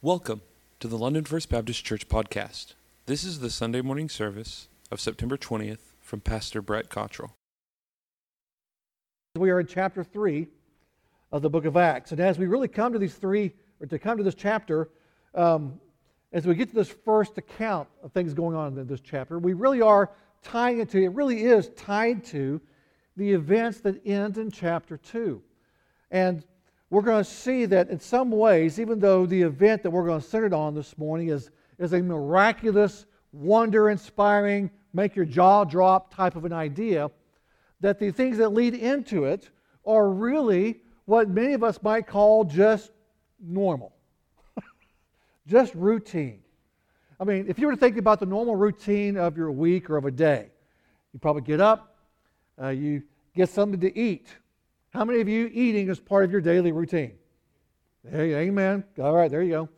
Welcome to the London First Baptist Church podcast. This is the Sunday morning service of September 20th from Pastor Brett Cottrell. We are in chapter 3 of the book of Acts. And as we really come to these three, or to come to this chapter, um, as we get to this first account of things going on in this chapter, we really are tying it to, it really is tied to the events that end in chapter 2. And we're going to see that in some ways, even though the event that we're going to center on this morning is, is a miraculous, wonder inspiring, make your jaw drop type of an idea, that the things that lead into it are really what many of us might call just normal, just routine. I mean, if you were to think about the normal routine of your week or of a day, you probably get up, uh, you get something to eat, how many of you eating is part of your daily routine? Amen. All right, there you go.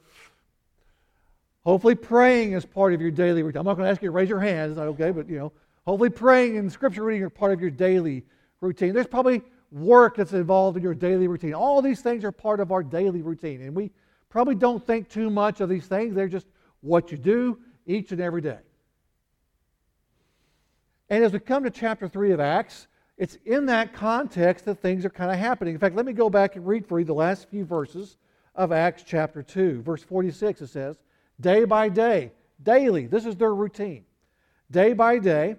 Hopefully, praying is part of your daily routine. I'm not going to ask you to raise your hands, okay, but you know, hopefully, praying and scripture reading are part of your daily routine. There's probably work that's involved in your daily routine. All these things are part of our daily routine, and we probably don't think too much of these things. They're just what you do each and every day. And as we come to chapter 3 of Acts, it's in that context that things are kind of happening. In fact, let me go back and read for you the last few verses of Acts chapter 2. Verse 46, it says, Day by day, daily, this is their routine. Day by day,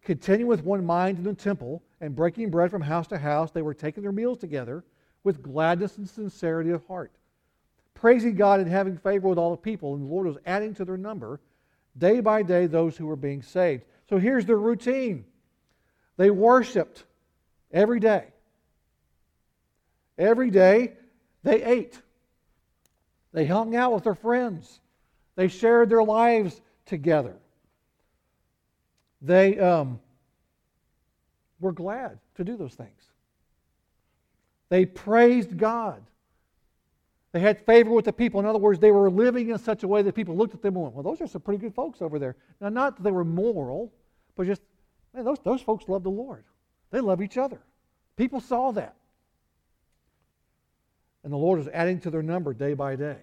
continuing with one mind in the temple and breaking bread from house to house, they were taking their meals together with gladness and sincerity of heart, praising God and having favor with all the people. And the Lord was adding to their number day by day those who were being saved. So here's their routine they worshiped every day. Every day they ate. They hung out with their friends. They shared their lives together. They um, were glad to do those things. They praised God. They had favor with the people. In other words, they were living in such a way that people looked at them and went, Well, those are some pretty good folks over there. Now, not that they were moral, but just Man, those, those folks love the Lord. They love each other. People saw that. And the Lord was adding to their number day by day.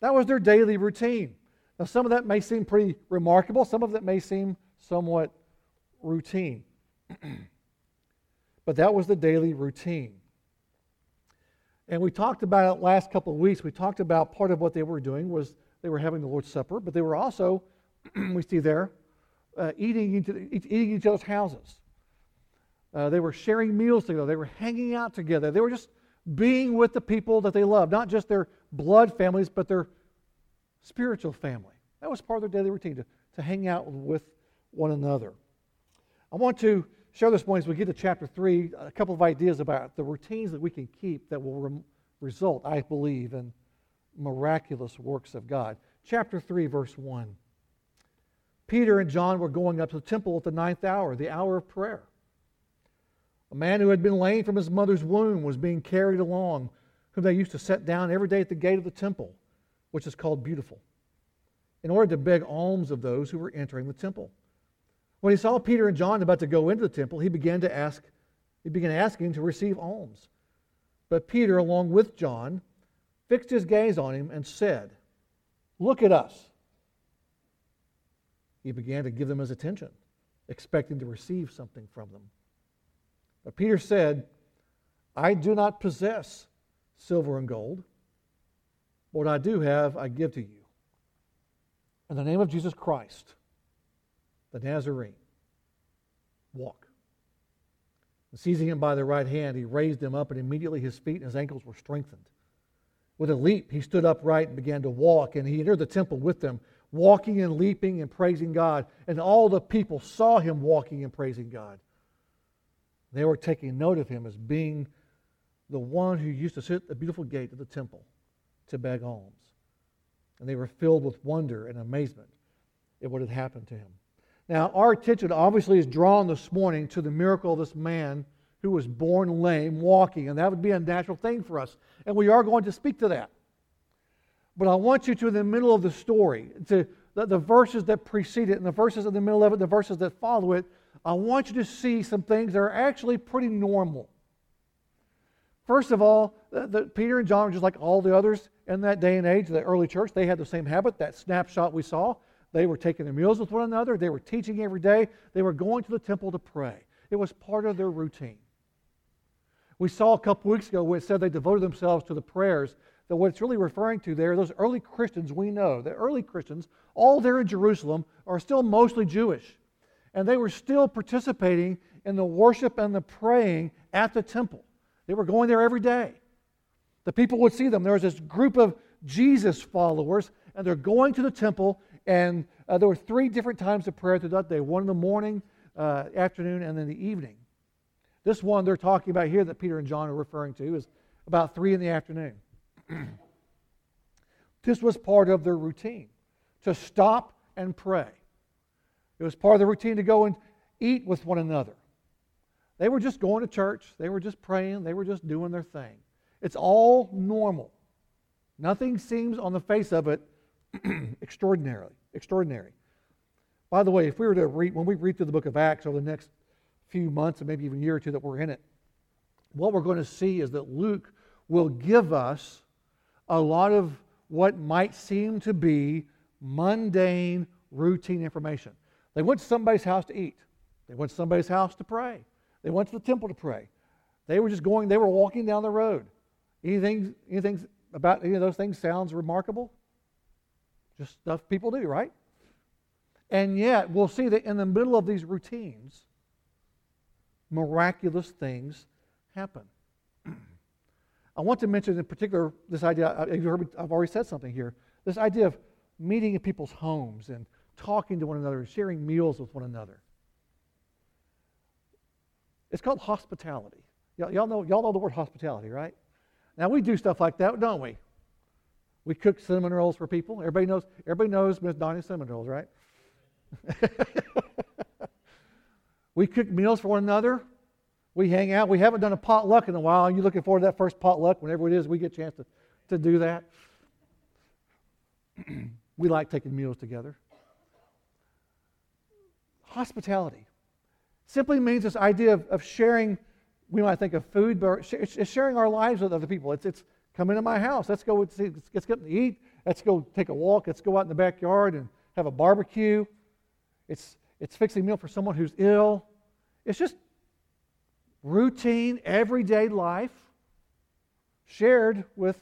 That was their daily routine. Now, some of that may seem pretty remarkable, some of that may seem somewhat routine. but that was the daily routine. And we talked about it last couple of weeks. We talked about part of what they were doing was they were having the Lord's Supper, but they were also, we see there, uh, eating, into, eating each other's houses. Uh, they were sharing meals together. They were hanging out together. They were just being with the people that they loved, not just their blood families, but their spiritual family. That was part of their daily routine, to, to hang out with one another. I want to share this morning as we get to chapter 3 a couple of ideas about the routines that we can keep that will re- result, I believe, in miraculous works of God. Chapter 3, verse 1. Peter and John were going up to the temple at the ninth hour, the hour of prayer. A man who had been lame from his mother's womb was being carried along, whom they used to set down every day at the gate of the temple, which is called Beautiful, in order to beg alms of those who were entering the temple. When he saw Peter and John about to go into the temple, he began to ask, he began asking to receive alms. But Peter, along with John, fixed his gaze on him and said, Look at us he began to give them his attention, expecting to receive something from them. But Peter said, I do not possess silver and gold. What I do have, I give to you. In the name of Jesus Christ, the Nazarene, walk. And seizing him by the right hand, he raised him up, and immediately his feet and his ankles were strengthened. With a leap, he stood upright and began to walk, and he entered the temple with them walking and leaping and praising God. And all the people saw him walking and praising God. They were taking note of him as being the one who used to sit at the beautiful gate of the temple to beg alms. And they were filled with wonder and amazement at what had happened to him. Now, our attention obviously is drawn this morning to the miracle of this man who was born lame, walking, and that would be a natural thing for us. And we are going to speak to that. But I want you to, in the middle of the story, to the, the verses that precede it and the verses in the middle of it, the verses that follow it, I want you to see some things that are actually pretty normal. First of all, the, the, Peter and John were just like all the others in that day and age, the early church. They had the same habit, that snapshot we saw. They were taking their meals with one another. They were teaching every day. They were going to the temple to pray. It was part of their routine. We saw a couple weeks ago where it said they devoted themselves to the prayers. That what it's really referring to there, those early Christians we know, the early Christians, all there in Jerusalem, are still mostly Jewish. And they were still participating in the worship and the praying at the temple. They were going there every day. The people would see them. There was this group of Jesus followers, and they're going to the temple, and uh, there were three different times of prayer throughout that day one in the morning, uh, afternoon, and then the evening. This one they're talking about here that Peter and John are referring to is about 3 in the afternoon. this was part of their routine to stop and pray. It was part of the routine to go and eat with one another. They were just going to church, they were just praying, they were just doing their thing. It's all normal. Nothing seems on the face of it extraordinarily, extraordinary. By the way, if we were to read, when we read through the book of Acts over the next few months and maybe even a year or two that we're in it, what we're going to see is that Luke will give us a lot of what might seem to be mundane, routine information. They went to somebody's house to eat. They went to somebody's house to pray. They went to the temple to pray. They were just going, they were walking down the road. Anything, anything about any of those things sounds remarkable? Just stuff people do, right? And yet, we'll see that in the middle of these routines, miraculous things happen. I want to mention in particular this idea, I've already said something here, this idea of meeting in people's homes and talking to one another and sharing meals with one another. It's called hospitality. Y'all, know, y'all know the word hospitality, right? Now we do stuff like that, don't we? We cook cinnamon rolls for people. Everybody knows, everybody knows Miss Donnie's cinnamon rolls, right? we cook meals for one another. We hang out. We haven't done a potluck in a while. Are you looking forward to that first potluck whenever it is we get a chance to, to do that? we like taking meals together. Hospitality simply means this idea of, of sharing. We might think of food, but it's sharing our lives with other people. It's, it's come into my house. Let's go. Let's, let's get to eat. Let's go take a walk. Let's go out in the backyard and have a barbecue. It's, it's fixing a meal for someone who's ill. It's just routine, everyday life shared with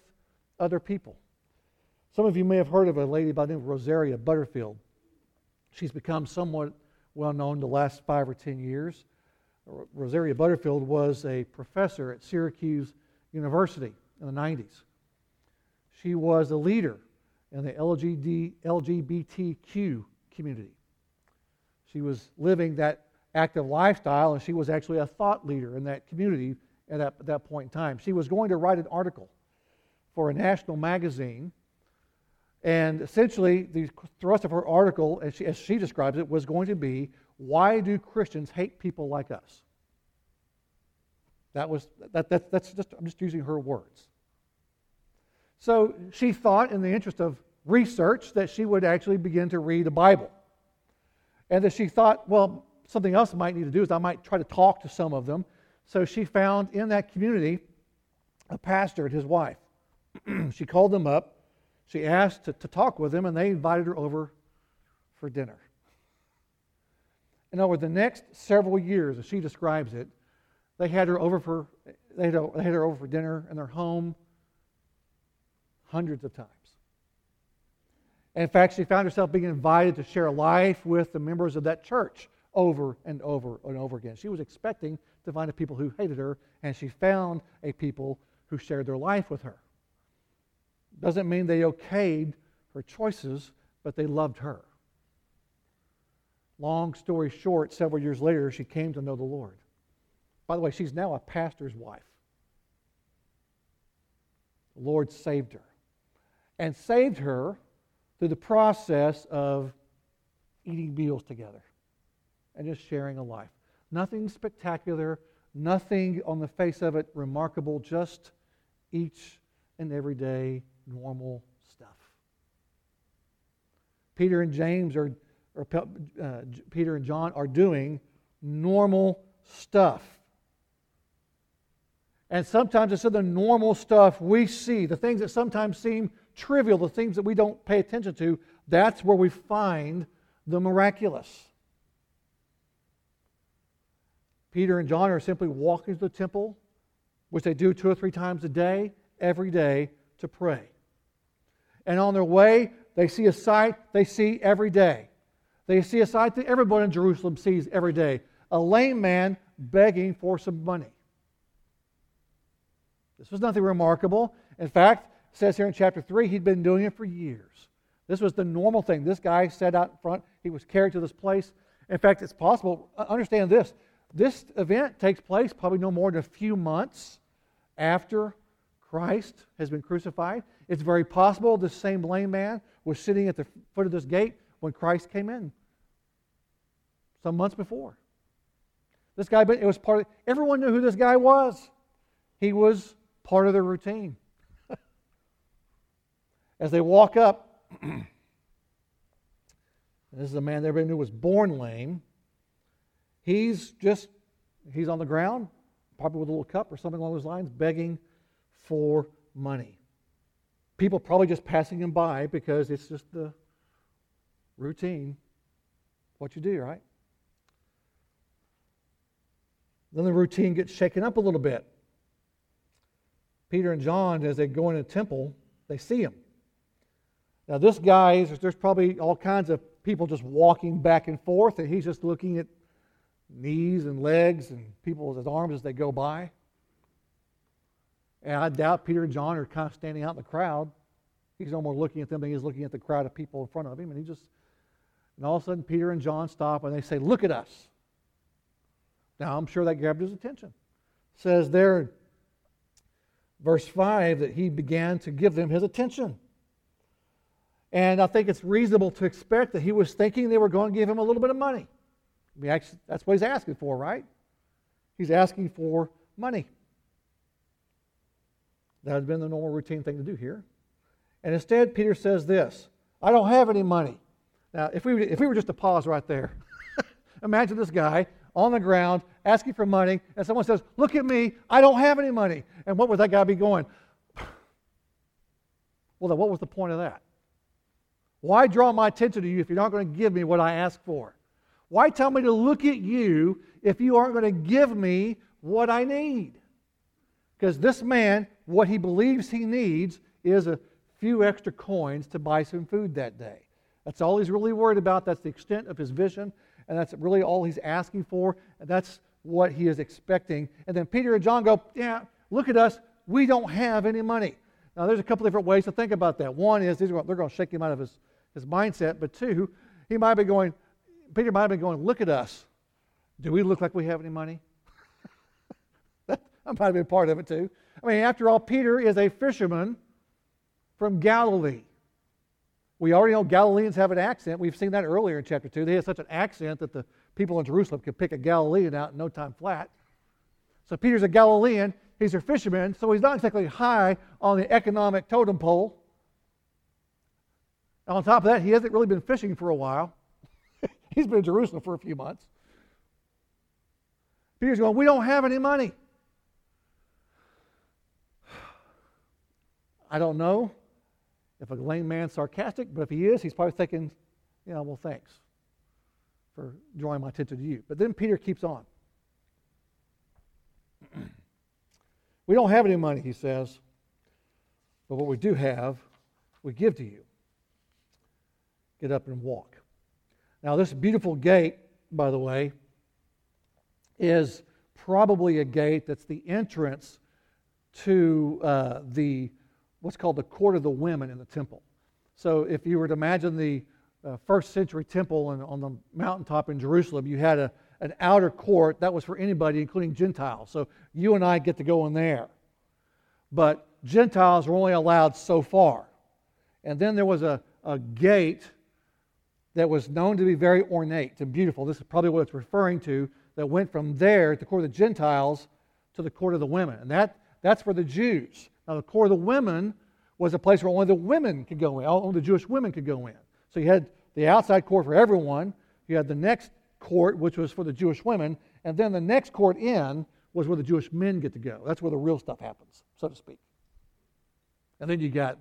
other people. Some of you may have heard of a lady by the name of Rosaria Butterfield. She's become somewhat well known the last five or ten years. Rosaria Butterfield was a professor at Syracuse University in the 90s. She was a leader in the LGBTQ community. She was living that active lifestyle, and she was actually a thought leader in that community at that, at that point in time. She was going to write an article for a national magazine, and essentially, the thrust of her article, as she, as she describes it, was going to be why do Christians hate people like us? That was that, that, that's just I'm just using her words. So she thought, in the interest of research, that she would actually begin to read the Bible. And that she thought, well, something else I might need to do is I might try to talk to some of them. So she found in that community a pastor and his wife. she called them up. She asked to, to talk with them, and they invited her over for dinner. And over the next several years, as she describes it, they had her over for they had, they had her over for dinner in their home hundreds of times. In fact, she found herself being invited to share life with the members of that church over and over and over again. She was expecting to find a people who hated her, and she found a people who shared their life with her. Doesn't mean they okayed her choices, but they loved her. Long story short, several years later, she came to know the Lord. By the way, she's now a pastor's wife. The Lord saved her. And saved her through the process of eating meals together and just sharing a life. Nothing spectacular, nothing on the face of it remarkable, just each and everyday normal stuff. Peter and James are, or uh, Peter and John are doing normal stuff. And sometimes it's the normal stuff we see, the things that sometimes seem trivial, the things that we don't pay attention to. That's where we find the miraculous. Peter and John are simply walking to the temple, which they do two or three times a day, every day, to pray. And on their way, they see a sight they see every day. They see a sight that everyone in Jerusalem sees every day a lame man begging for some money. This was nothing remarkable. In fact, it says here in chapter 3, he'd been doing it for years. This was the normal thing. This guy sat out in front, he was carried to this place. In fact, it's possible, uh, understand this, this event takes place probably no more than a few months after Christ has been crucified. It's very possible the same lame man was sitting at the foot of this gate when Christ came in some months before. This guy, it was part of, everyone knew who this guy was. He was part of their routine. As they walk up, this is a man everybody knew was born lame. He's just, he's on the ground, probably with a little cup or something along those lines, begging for money. People probably just passing him by because it's just the routine, what you do, right? Then the routine gets shaken up a little bit. Peter and John, as they go into the temple, they see him. Now, this guy, there's probably all kinds of people just walking back and forth, and he's just looking at knees and legs and people's arms as they go by. And I doubt Peter and John are kind of standing out in the crowd. He's no more looking at them than he's looking at the crowd of people in front of him. And he just, and all of a sudden, Peter and John stop and they say, Look at us. Now, I'm sure that grabbed his attention. It says there, verse 5, that he began to give them his attention. And I think it's reasonable to expect that he was thinking they were going to give him a little bit of money. I mean, that's what he's asking for, right? He's asking for money. That has been the normal routine thing to do here. And instead, Peter says this I don't have any money. Now, if we, if we were just to pause right there, imagine this guy on the ground asking for money, and someone says, Look at me, I don't have any money. And what would that guy be going? Well, then what was the point of that? Why draw my attention to you if you're not going to give me what I ask for? Why tell me to look at you if you aren't going to give me what I need? Because this man, what he believes he needs is a few extra coins to buy some food that day. That's all he's really worried about. That's the extent of his vision, and that's really all he's asking for, and that's what he is expecting. And then Peter and John go, Yeah, look at us. We don't have any money. Now, there's a couple different ways to think about that. One is they're going to shake him out of his, his mindset, but two, he might be going, Peter might have been going, Look at us. Do we look like we have any money? that might have been part of it too. I mean, after all, Peter is a fisherman from Galilee. We already know Galileans have an accent. We've seen that earlier in chapter 2. They have such an accent that the people in Jerusalem could pick a Galilean out in no time flat. So Peter's a Galilean. He's a fisherman, so he's not exactly high on the economic totem pole. And on top of that, he hasn't really been fishing for a while. He's been in Jerusalem for a few months. Peter's going, We don't have any money. I don't know if a lame man's sarcastic, but if he is, he's probably thinking, know, well, thanks for drawing my attention to you. But then Peter keeps on. we don't have any money, he says, but what we do have, we give to you. Get up and walk. Now, this beautiful gate, by the way, is probably a gate that's the entrance to uh, the what's called the court of the women in the temple. So, if you were to imagine the uh, first century temple in, on the mountaintop in Jerusalem, you had a, an outer court that was for anybody, including Gentiles. So, you and I get to go in there. But Gentiles were only allowed so far. And then there was a, a gate that was known to be very ornate and beautiful. This is probably what it's referring to, that went from there, the court of the Gentiles, to the court of the women. And that, that's for the Jews. Now, the court of the women was a place where only the women could go in, only the Jewish women could go in. So you had the outside court for everyone, you had the next court, which was for the Jewish women, and then the next court in was where the Jewish men get to go. That's where the real stuff happens, so to speak. And then you got,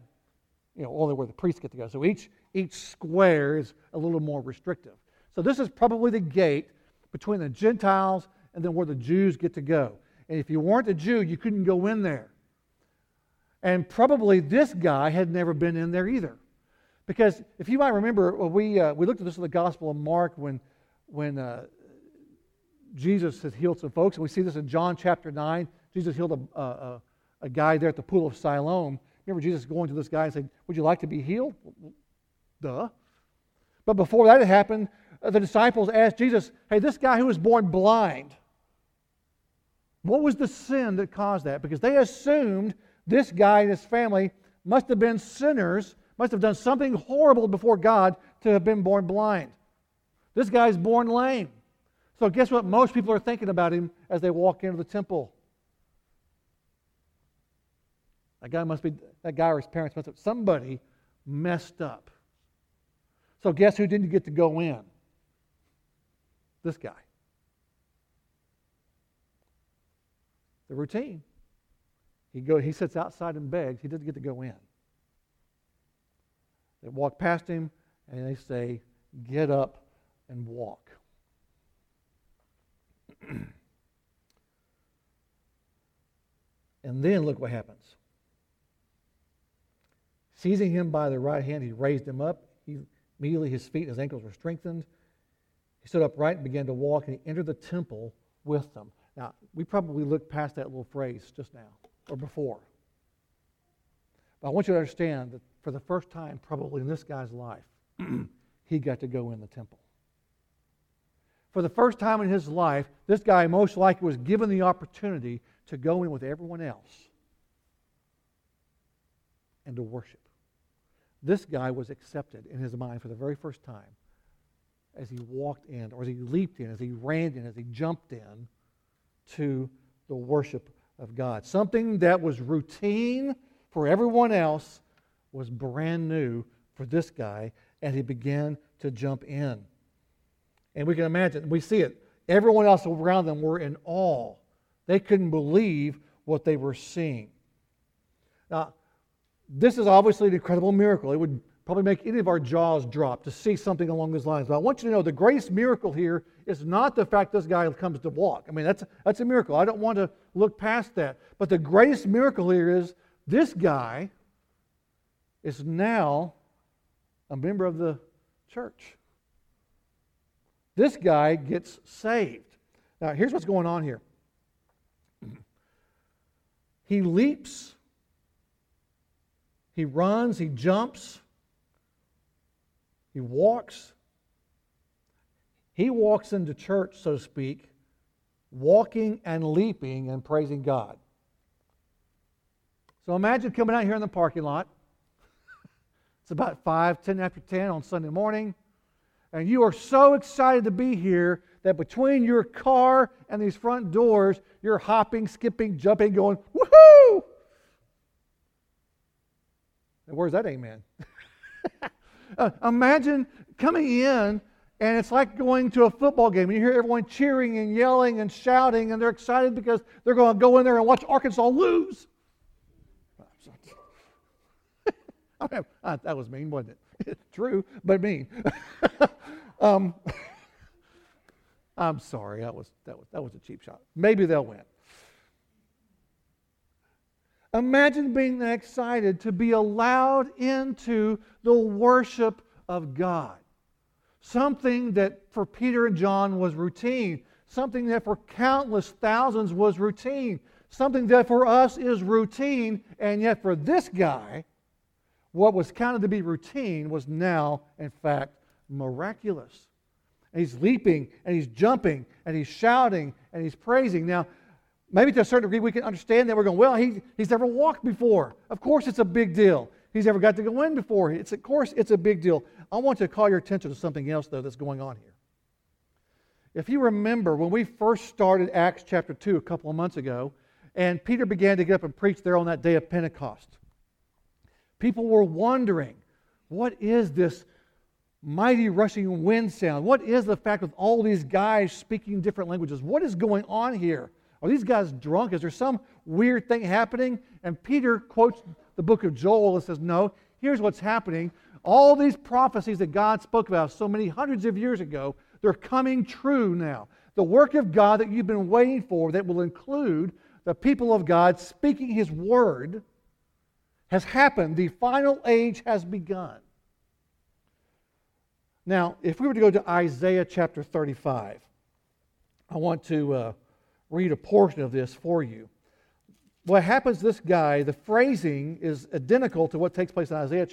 you know, only where the priests get to go. So each, each square is a little more restrictive. So this is probably the gate between the Gentiles and then where the Jews get to go. And if you weren't a Jew, you couldn't go in there. And probably this guy had never been in there either. Because if you might remember, we, uh, we looked at this in the Gospel of Mark when, when uh, Jesus has healed some folks, and we see this in John chapter 9. Jesus healed a, a, a guy there at the pool of Siloam. Remember Jesus going to this guy and saying, Would you like to be healed? Duh. But before that had happened, uh, the disciples asked Jesus, Hey, this guy who was born blind, what was the sin that caused that? Because they assumed this guy and his family must have been sinners must have done something horrible before God to have been born blind. This guy's born lame. So, guess what? Most people are thinking about him as they walk into the temple. That guy must be, that guy or his parents must have, somebody messed up. So, guess who didn't get to go in? This guy. The routine. He, go, he sits outside and begs. He doesn't get to go in. They walk past him and they say, Get up and walk. and then look what happens. Seizing him by the right hand, he raised him up. He, immediately his feet and his ankles were strengthened. He stood upright and began to walk, and he entered the temple with them. Now, we probably looked past that little phrase just now or before. But I want you to understand that for the first time, probably in this guy's life, he got to go in the temple. For the first time in his life, this guy most likely was given the opportunity to go in with everyone else and to worship. This guy was accepted in his mind for the very first time as he walked in, or as he leaped in, as he ran in, as he jumped in to the worship of God. Something that was routine for everyone else was brand new for this guy, and he began to jump in. And we can imagine, we see it. Everyone else around them were in awe. They couldn't believe what they were seeing. Now, this is obviously an incredible miracle. It would probably make any of our jaws drop to see something along those lines. But I want you to know the greatest miracle here is not the fact this guy comes to walk. I mean, that's, that's a miracle. I don't want to look past that. But the greatest miracle here is this guy is now a member of the church. This guy gets saved. Now, here's what's going on here he leaps, he runs, he jumps, he walks. He walks into church, so to speak, walking and leaping and praising God. So imagine coming out here in the parking lot it's about 5, 10 after 10 on Sunday morning. And you are so excited to be here that between your car and these front doors, you're hopping, skipping, jumping, going, woohoo! Where's that amen? uh, imagine coming in and it's like going to a football game you hear everyone cheering and yelling and shouting and they're excited because they're going to go in there and watch Arkansas lose. Uh, that was mean, wasn't it? True, but mean. um, I'm sorry. That was, that, was, that was a cheap shot. Maybe they'll win. Imagine being excited to be allowed into the worship of God. Something that for Peter and John was routine. Something that for countless thousands was routine. Something that for us is routine. And yet for this guy, what was counted to be routine was now, in fact, miraculous. And he's leaping and he's jumping and he's shouting and he's praising. Now, maybe to a certain degree we can understand that we're going, well, he, he's never walked before. Of course, it's a big deal. He's never got to go in before. It's, of course, it's a big deal. I want to call your attention to something else, though, that's going on here. If you remember, when we first started Acts chapter 2 a couple of months ago, and Peter began to get up and preach there on that day of Pentecost. People were wondering what is this mighty rushing wind sound? What is the fact with all these guys speaking different languages? What is going on here? Are these guys drunk? Is there some weird thing happening? And Peter quotes the book of Joel and says, No, here's what's happening. All these prophecies that God spoke about so many hundreds of years ago, they're coming true now. The work of God that you've been waiting for, that will include the people of God speaking His word, has happened. The final age has begun. Now, if we were to go to Isaiah chapter 35, I want to uh, read a portion of this for you. What happens this guy, the phrasing is identical to what takes place in Isaiah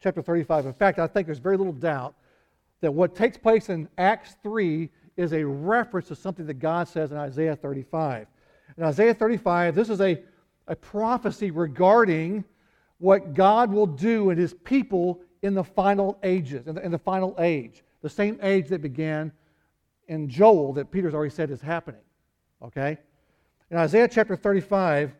chapter 35. In fact, I think there's very little doubt that what takes place in Acts 3 is a reference to something that God says in Isaiah 35. In Isaiah 35, this is a, a prophecy regarding what God will do in his people in the final ages, in the, in the final age, the same age that began in Joel that Peter's already said is happening. Okay? In Isaiah chapter 35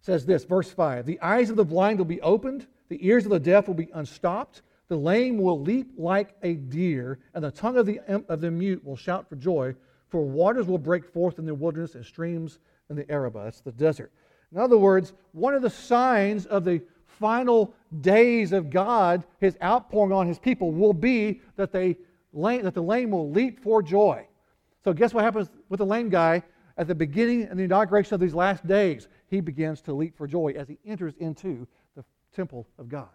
says this, verse 5 The eyes of the blind will be opened, the ears of the deaf will be unstopped, the lame will leap like a deer, and the tongue of the, of the mute will shout for joy, for waters will break forth in the wilderness and streams in the Arabah. That's the desert. In other words, one of the signs of the final days of God, his outpouring on his people, will be that, they, that the lame will leap for joy. So, guess what happens with the lame guy at the beginning and the inauguration of these last days? He begins to leap for joy as he enters into the temple of God.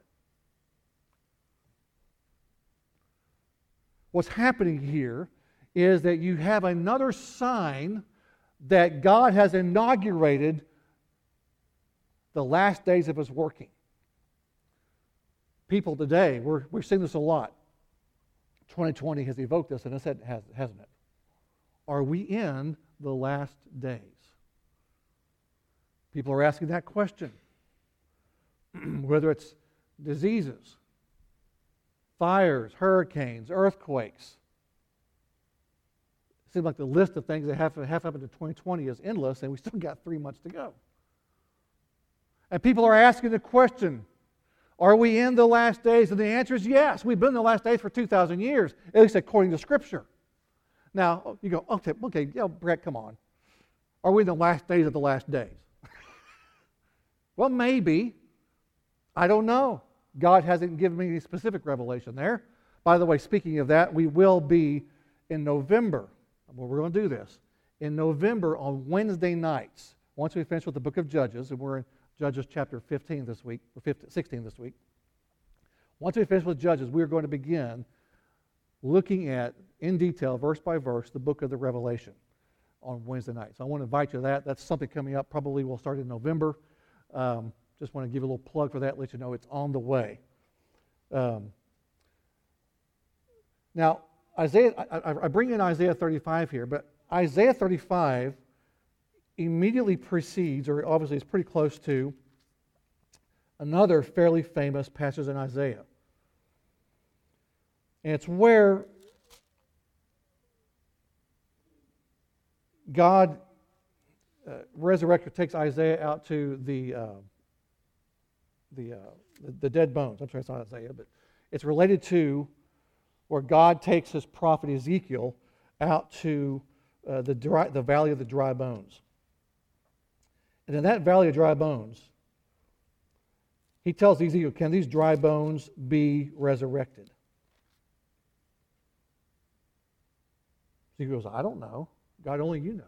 What's happening here is that you have another sign that God has inaugurated the last days of his working people today, we're, we're this a lot. 2020 has evoked this, and it has, hasn't it? Are we in the last days? People are asking that question. Whether it's diseases, fires, hurricanes, earthquakes. It seems like the list of things that have, have happened in 2020 is endless, and we still got three months to go. And people are asking the question are we in the last days? And the answer is yes. We've been in the last days for 2,000 years, at least according to Scripture. Now, you go, okay, okay, yeah, Brett, come on. Are we in the last days of the last days? well, maybe. I don't know. God hasn't given me any specific revelation there. By the way, speaking of that, we will be in November. Well, we're going to do this. In November on Wednesday nights, once we finish with the book of Judges, and we're in Judges chapter 15 this week, or 15, 16 this week. Once we finish with Judges, we are going to begin looking at, in detail, verse by verse, the book of the Revelation on Wednesday night. So I want to invite you to that. That's something coming up. Probably will start in November. Um, just want to give a little plug for that, let you know it's on the way. Um, now, Isaiah, I, I bring in Isaiah 35 here, but Isaiah 35 immediately precedes, or obviously is pretty close to, another fairly famous passage in Isaiah. And it's where God, uh, resurrector, takes Isaiah out to the, uh, the, uh, the, dead bones. I'm sorry, it's not Isaiah, but it's related to where God takes his prophet Ezekiel out to uh, the, dry, the valley of the dry bones. And in that valley of dry bones, he tells Ezekiel, Can these dry bones be resurrected? Ezekiel goes, I don't know. God, only you know.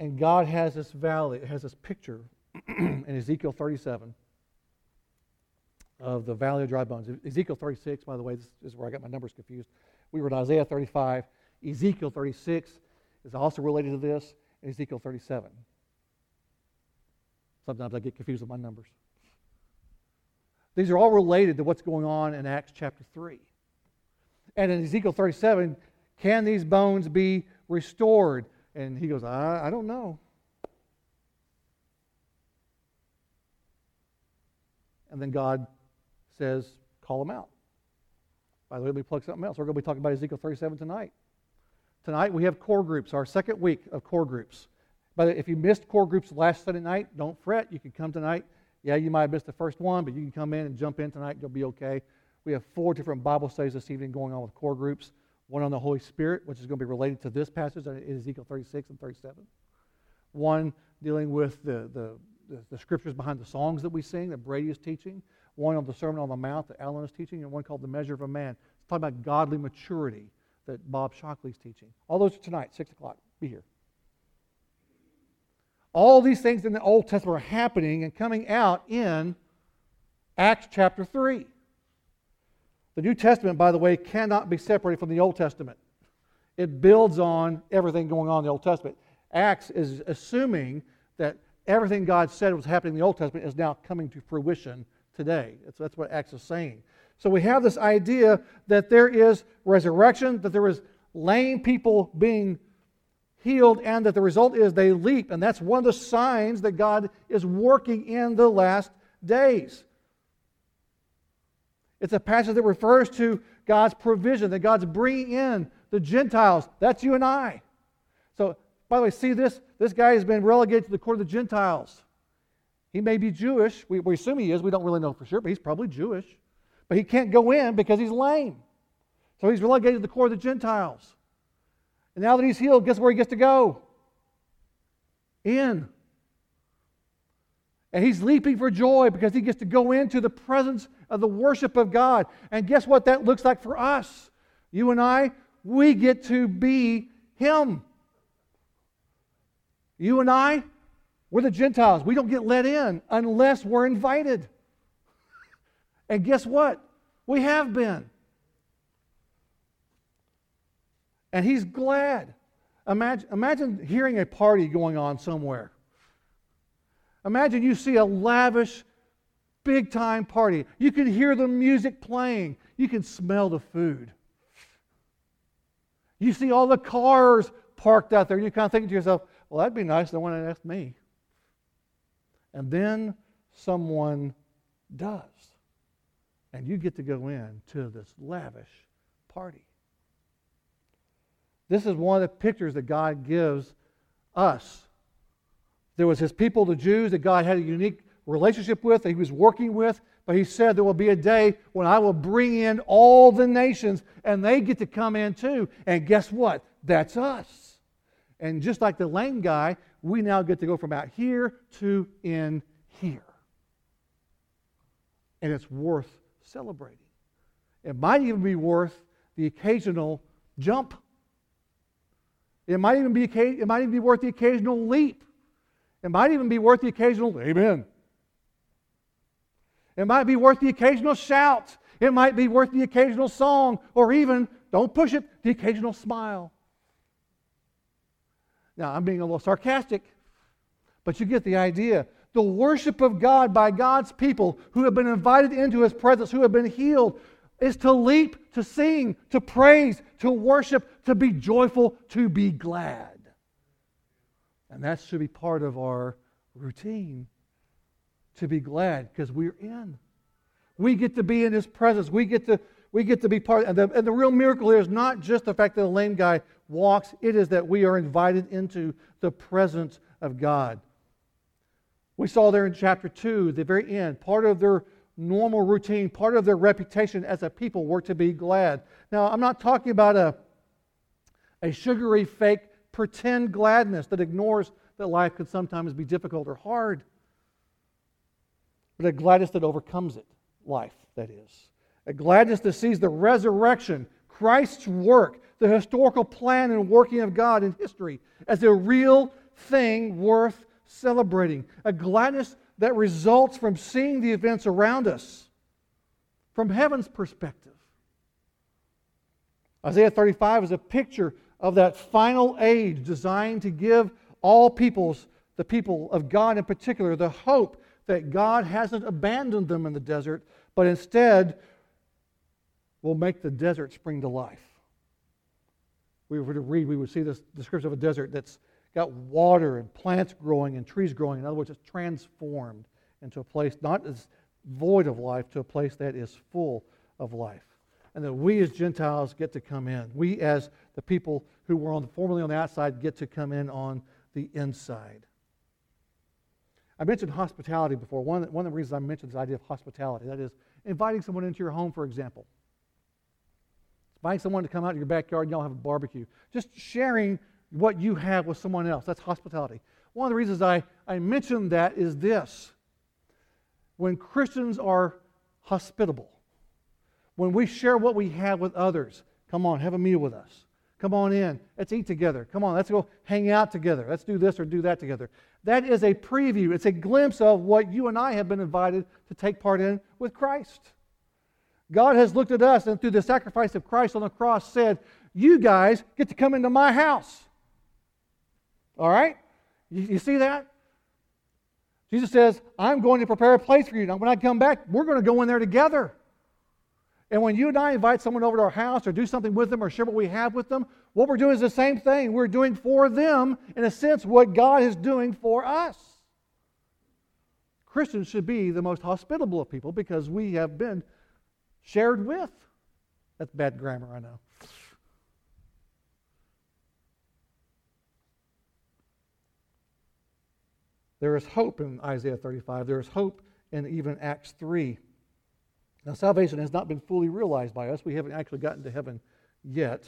And God has this valley, has this picture in Ezekiel 37 of the valley of dry bones. Ezekiel 36, by the way, this is where I got my numbers confused. We were in Isaiah 35. Ezekiel 36 is also related to this in Ezekiel 37. Sometimes I get confused with my numbers. These are all related to what's going on in Acts chapter 3. And in Ezekiel 37, can these bones be restored? And he goes, I, I don't know. And then God says, call them out. By the way, let me plug something else. We're going to be talking about Ezekiel 37 tonight. Tonight we have core groups, our second week of core groups. But if you missed core groups last Sunday night, don't fret. You can come tonight. Yeah, you might have missed the first one, but you can come in and jump in tonight. You'll be okay. We have four different Bible studies this evening going on with core groups. one on the Holy Spirit, which is going to be related to this passage in Ezekiel 36 and 37, one dealing with the, the, the, the scriptures behind the songs that we sing that Brady is teaching, one on the Sermon on the Mount that Alan is teaching, and one called The Measure of a Man. It's talking about godly maturity that Bob Shockley is teaching. All those are tonight, 6 o'clock. Be here. All these things in the Old Testament are happening and coming out in Acts chapter 3. The New Testament, by the way, cannot be separated from the Old Testament. It builds on everything going on in the Old Testament. Acts is assuming that everything God said was happening in the Old Testament is now coming to fruition today. That's, that's what Acts is saying. So we have this idea that there is resurrection, that there is lame people being healed, and that the result is they leap. And that's one of the signs that God is working in the last days. It's a passage that refers to God's provision, that God's bringing in the Gentiles. That's you and I. So, by the way, see this? This guy has been relegated to the court of the Gentiles. He may be Jewish. We, we assume he is. We don't really know for sure, but he's probably Jewish. But he can't go in because he's lame. So he's relegated to the court of the Gentiles. And now that he's healed, guess where he gets to go? In. And he's leaping for joy because he gets to go into the presence of the worship of God. And guess what that looks like for us? You and I, we get to be him. You and I, we're the Gentiles. We don't get let in unless we're invited. And guess what? We have been. And he's glad. Imagine, imagine hearing a party going on somewhere. Imagine you see a lavish, big time party. You can hear the music playing, you can smell the food. You see all the cars parked out there. and You kind of think to yourself, well, that'd be nice. No one asked me. And then someone does. And you get to go in to this lavish party. This is one of the pictures that God gives us there was his people, the Jews, that God had a unique relationship with, that he was working with. But he said there will be a day when I will bring in all the nations and they get to come in too. And guess what? That's us. And just like the lame guy, we now get to go from out here to in here. And it's worth celebrating. It might even be worth the occasional jump. It might even be, it might even be worth the occasional leap. It might even be worth the occasional amen. It might be worth the occasional shout. It might be worth the occasional song, or even, don't push it, the occasional smile. Now, I'm being a little sarcastic, but you get the idea. The worship of God by God's people who have been invited into His presence, who have been healed, is to leap, to sing, to praise, to worship, to be joyful, to be glad. And that should be part of our routine to be glad because we're in. We get to be in his presence. We get to, we get to be part. And the, and the real miracle here is not just the fact that the lame guy walks, it is that we are invited into the presence of God. We saw there in chapter 2, the very end, part of their normal routine, part of their reputation as a people were to be glad. Now, I'm not talking about a, a sugary, fake pretend gladness that ignores that life could sometimes be difficult or hard, but a gladness that overcomes it, life, that is. A gladness that sees the resurrection, Christ's work, the historical plan and working of God in history as a real thing worth celebrating. A gladness that results from seeing the events around us from heaven's perspective. Isaiah 35 is a picture of that final age designed to give all peoples, the people of God in particular, the hope that God hasn't abandoned them in the desert, but instead will make the desert spring to life. We were to read, we would see this description of a desert that's got water and plants growing and trees growing. In other words, it's transformed into a place not as void of life to a place that is full of life and that we as Gentiles get to come in. We as the people who were on the, formerly on the outside get to come in on the inside. I mentioned hospitality before. One, one of the reasons I mentioned this idea of hospitality, that is inviting someone into your home, for example. Inviting someone to come out to your backyard and y'all have a barbecue. Just sharing what you have with someone else. That's hospitality. One of the reasons I, I mentioned that is this. When Christians are hospitable, when we share what we have with others, come on, have a meal with us. Come on in. Let's eat together. Come on, let's go hang out together. Let's do this or do that together. That is a preview, it's a glimpse of what you and I have been invited to take part in with Christ. God has looked at us and through the sacrifice of Christ on the cross said, You guys get to come into my house. All right? You, you see that? Jesus says, I'm going to prepare a place for you. Now, when I come back, we're going to go in there together. And when you and I invite someone over to our house or do something with them or share what we have with them, what we're doing is the same thing. We're doing for them, in a sense, what God is doing for us. Christians should be the most hospitable of people because we have been shared with. That's bad grammar, I know. There is hope in Isaiah 35. There is hope in even Acts 3. Now, salvation has not been fully realized by us. We haven't actually gotten to heaven yet,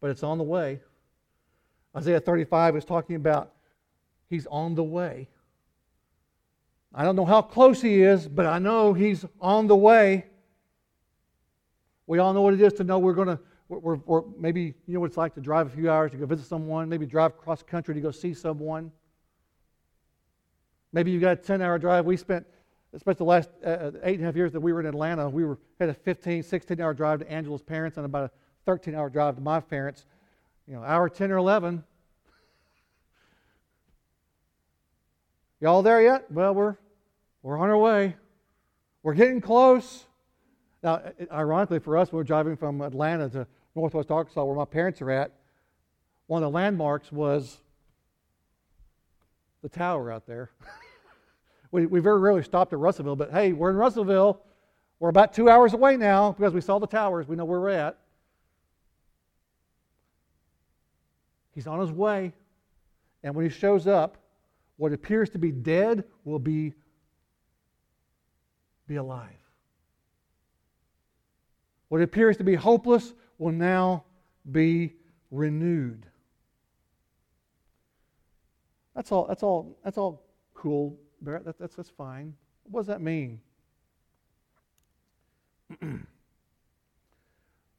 but it's on the way. Isaiah 35 is talking about he's on the way. I don't know how close he is, but I know he's on the way. We all know what it is to know we're going to, we're, we're, maybe, you know what it's like to drive a few hours to go visit someone, maybe drive cross country to go see someone. Maybe you've got a 10 hour drive. We spent, especially the last uh, uh, eight and a half years that we were in Atlanta, we were, had a 15, 16 hour drive to Angela's parents and about a 13 hour drive to my parents. You know, hour 10 or 11. Y'all there yet? Well, we're, we're on our way. We're getting close. Now, ironically for us, we were driving from Atlanta to northwest Arkansas, where my parents are at. One of the landmarks was the tower out there. we, we very rarely stopped at Russellville, but hey, we're in Russellville. We're about two hours away now because we saw the towers. We know where we're at. He's on his way. And when he shows up, what appears to be dead will be, be alive. What appears to be hopeless will now be renewed. That's all, that's all, that's all cool, Barrett. That, that's, that's fine. What does that mean?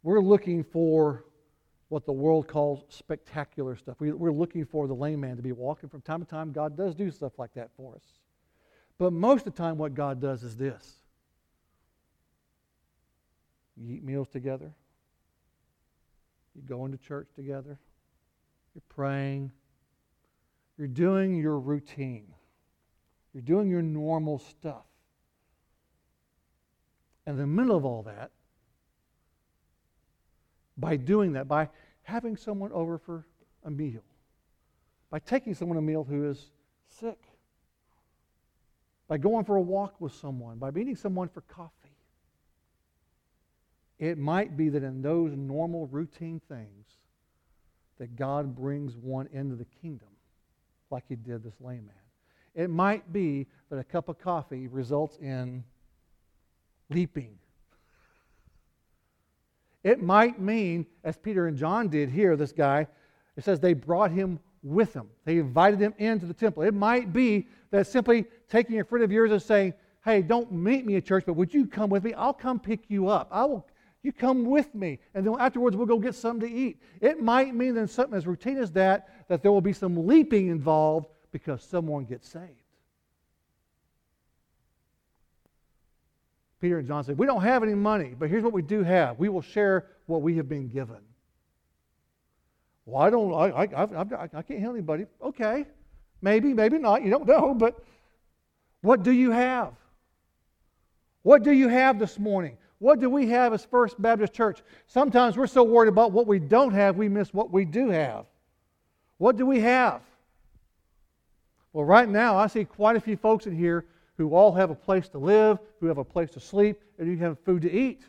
We're looking for what the world calls spectacular stuff. We, are looking for the lame man to be walking from time to time. God does do stuff like that for us. But most of the time, what God does is this you eat meals together. You go into church together. You're praying. You're doing your routine. You're doing your normal stuff. And in the middle of all that, by doing that, by having someone over for a meal, by taking someone a meal who is sick, by going for a walk with someone, by meeting someone for coffee, it might be that in those normal, routine things, that God brings one into the kingdom, like he did this lame man. It might be that a cup of coffee results in leaping. It might mean, as Peter and John did here, this guy, it says they brought him with them. They invited him into the temple. It might be that simply taking a friend of yours and saying, Hey, don't meet me at church, but would you come with me? I'll come pick you up. I will you come with me, and then afterwards we'll go get something to eat. It might mean that something as routine as that, that there will be some leaping involved because someone gets saved. Peter and John said, We don't have any money, but here's what we do have. We will share what we have been given. Well, I don't, I, I, I, I can't help anybody. Okay, maybe, maybe not. You don't know, but what do you have? What do you have this morning? What do we have as First Baptist Church? Sometimes we're so worried about what we don't have, we miss what we do have. What do we have? Well, right now, I see quite a few folks in here who all have a place to live, who have a place to sleep, and who have food to eat.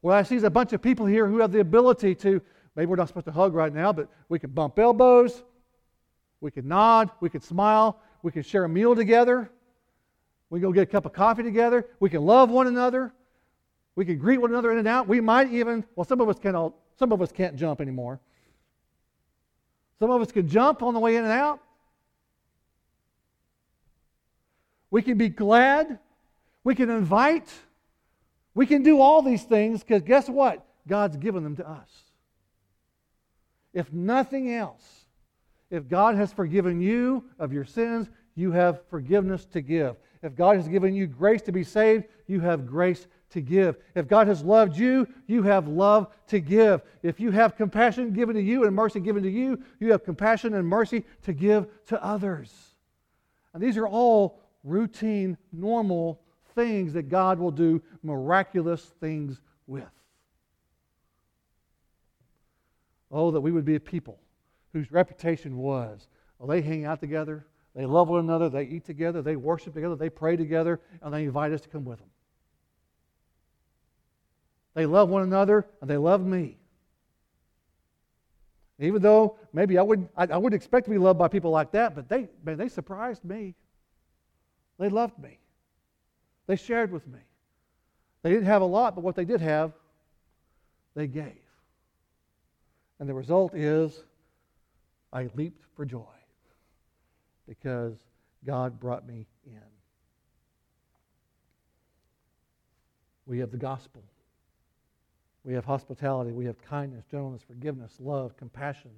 What I see is a bunch of people here who have the ability to, maybe we're not supposed to hug right now, but we can bump elbows, we can nod, we can smile, we can share a meal together. We can go get a cup of coffee together. We can love one another. We can greet one another in and out. We might even, well, some of us can all, some of us can't jump anymore. Some of us can jump on the way in and out. We can be glad. We can invite. We can do all these things because guess what? God's given them to us. If nothing else, if God has forgiven you of your sins, you have forgiveness to give. If God has given you grace to be saved, you have grace to give. If God has loved you, you have love to give. If you have compassion given to you and mercy given to you, you have compassion and mercy to give to others. And these are all routine, normal things that God will do miraculous things with. Oh, that we would be a people whose reputation was well, they hang out together, they love one another, they eat together, they worship together, they pray together, and they invite us to come with them. They love one another, and they love me. Even though maybe I wouldn't, I, I wouldn't expect to be loved by people like that, but they, man, they surprised me. They loved me. They shared with me. They didn't have a lot, but what they did have, they gave. And the result is I leaped for joy because God brought me in. We have the gospel. We have hospitality. We have kindness, gentleness, forgiveness, love, compassion.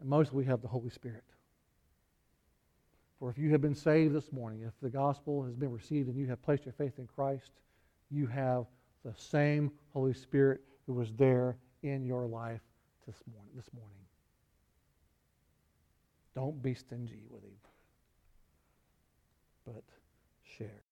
And mostly we have the Holy Spirit. For if you have been saved this morning, if the gospel has been received and you have placed your faith in Christ, you have the same Holy Spirit who was there in your life this morning. This morning. Don't be stingy with him, but share.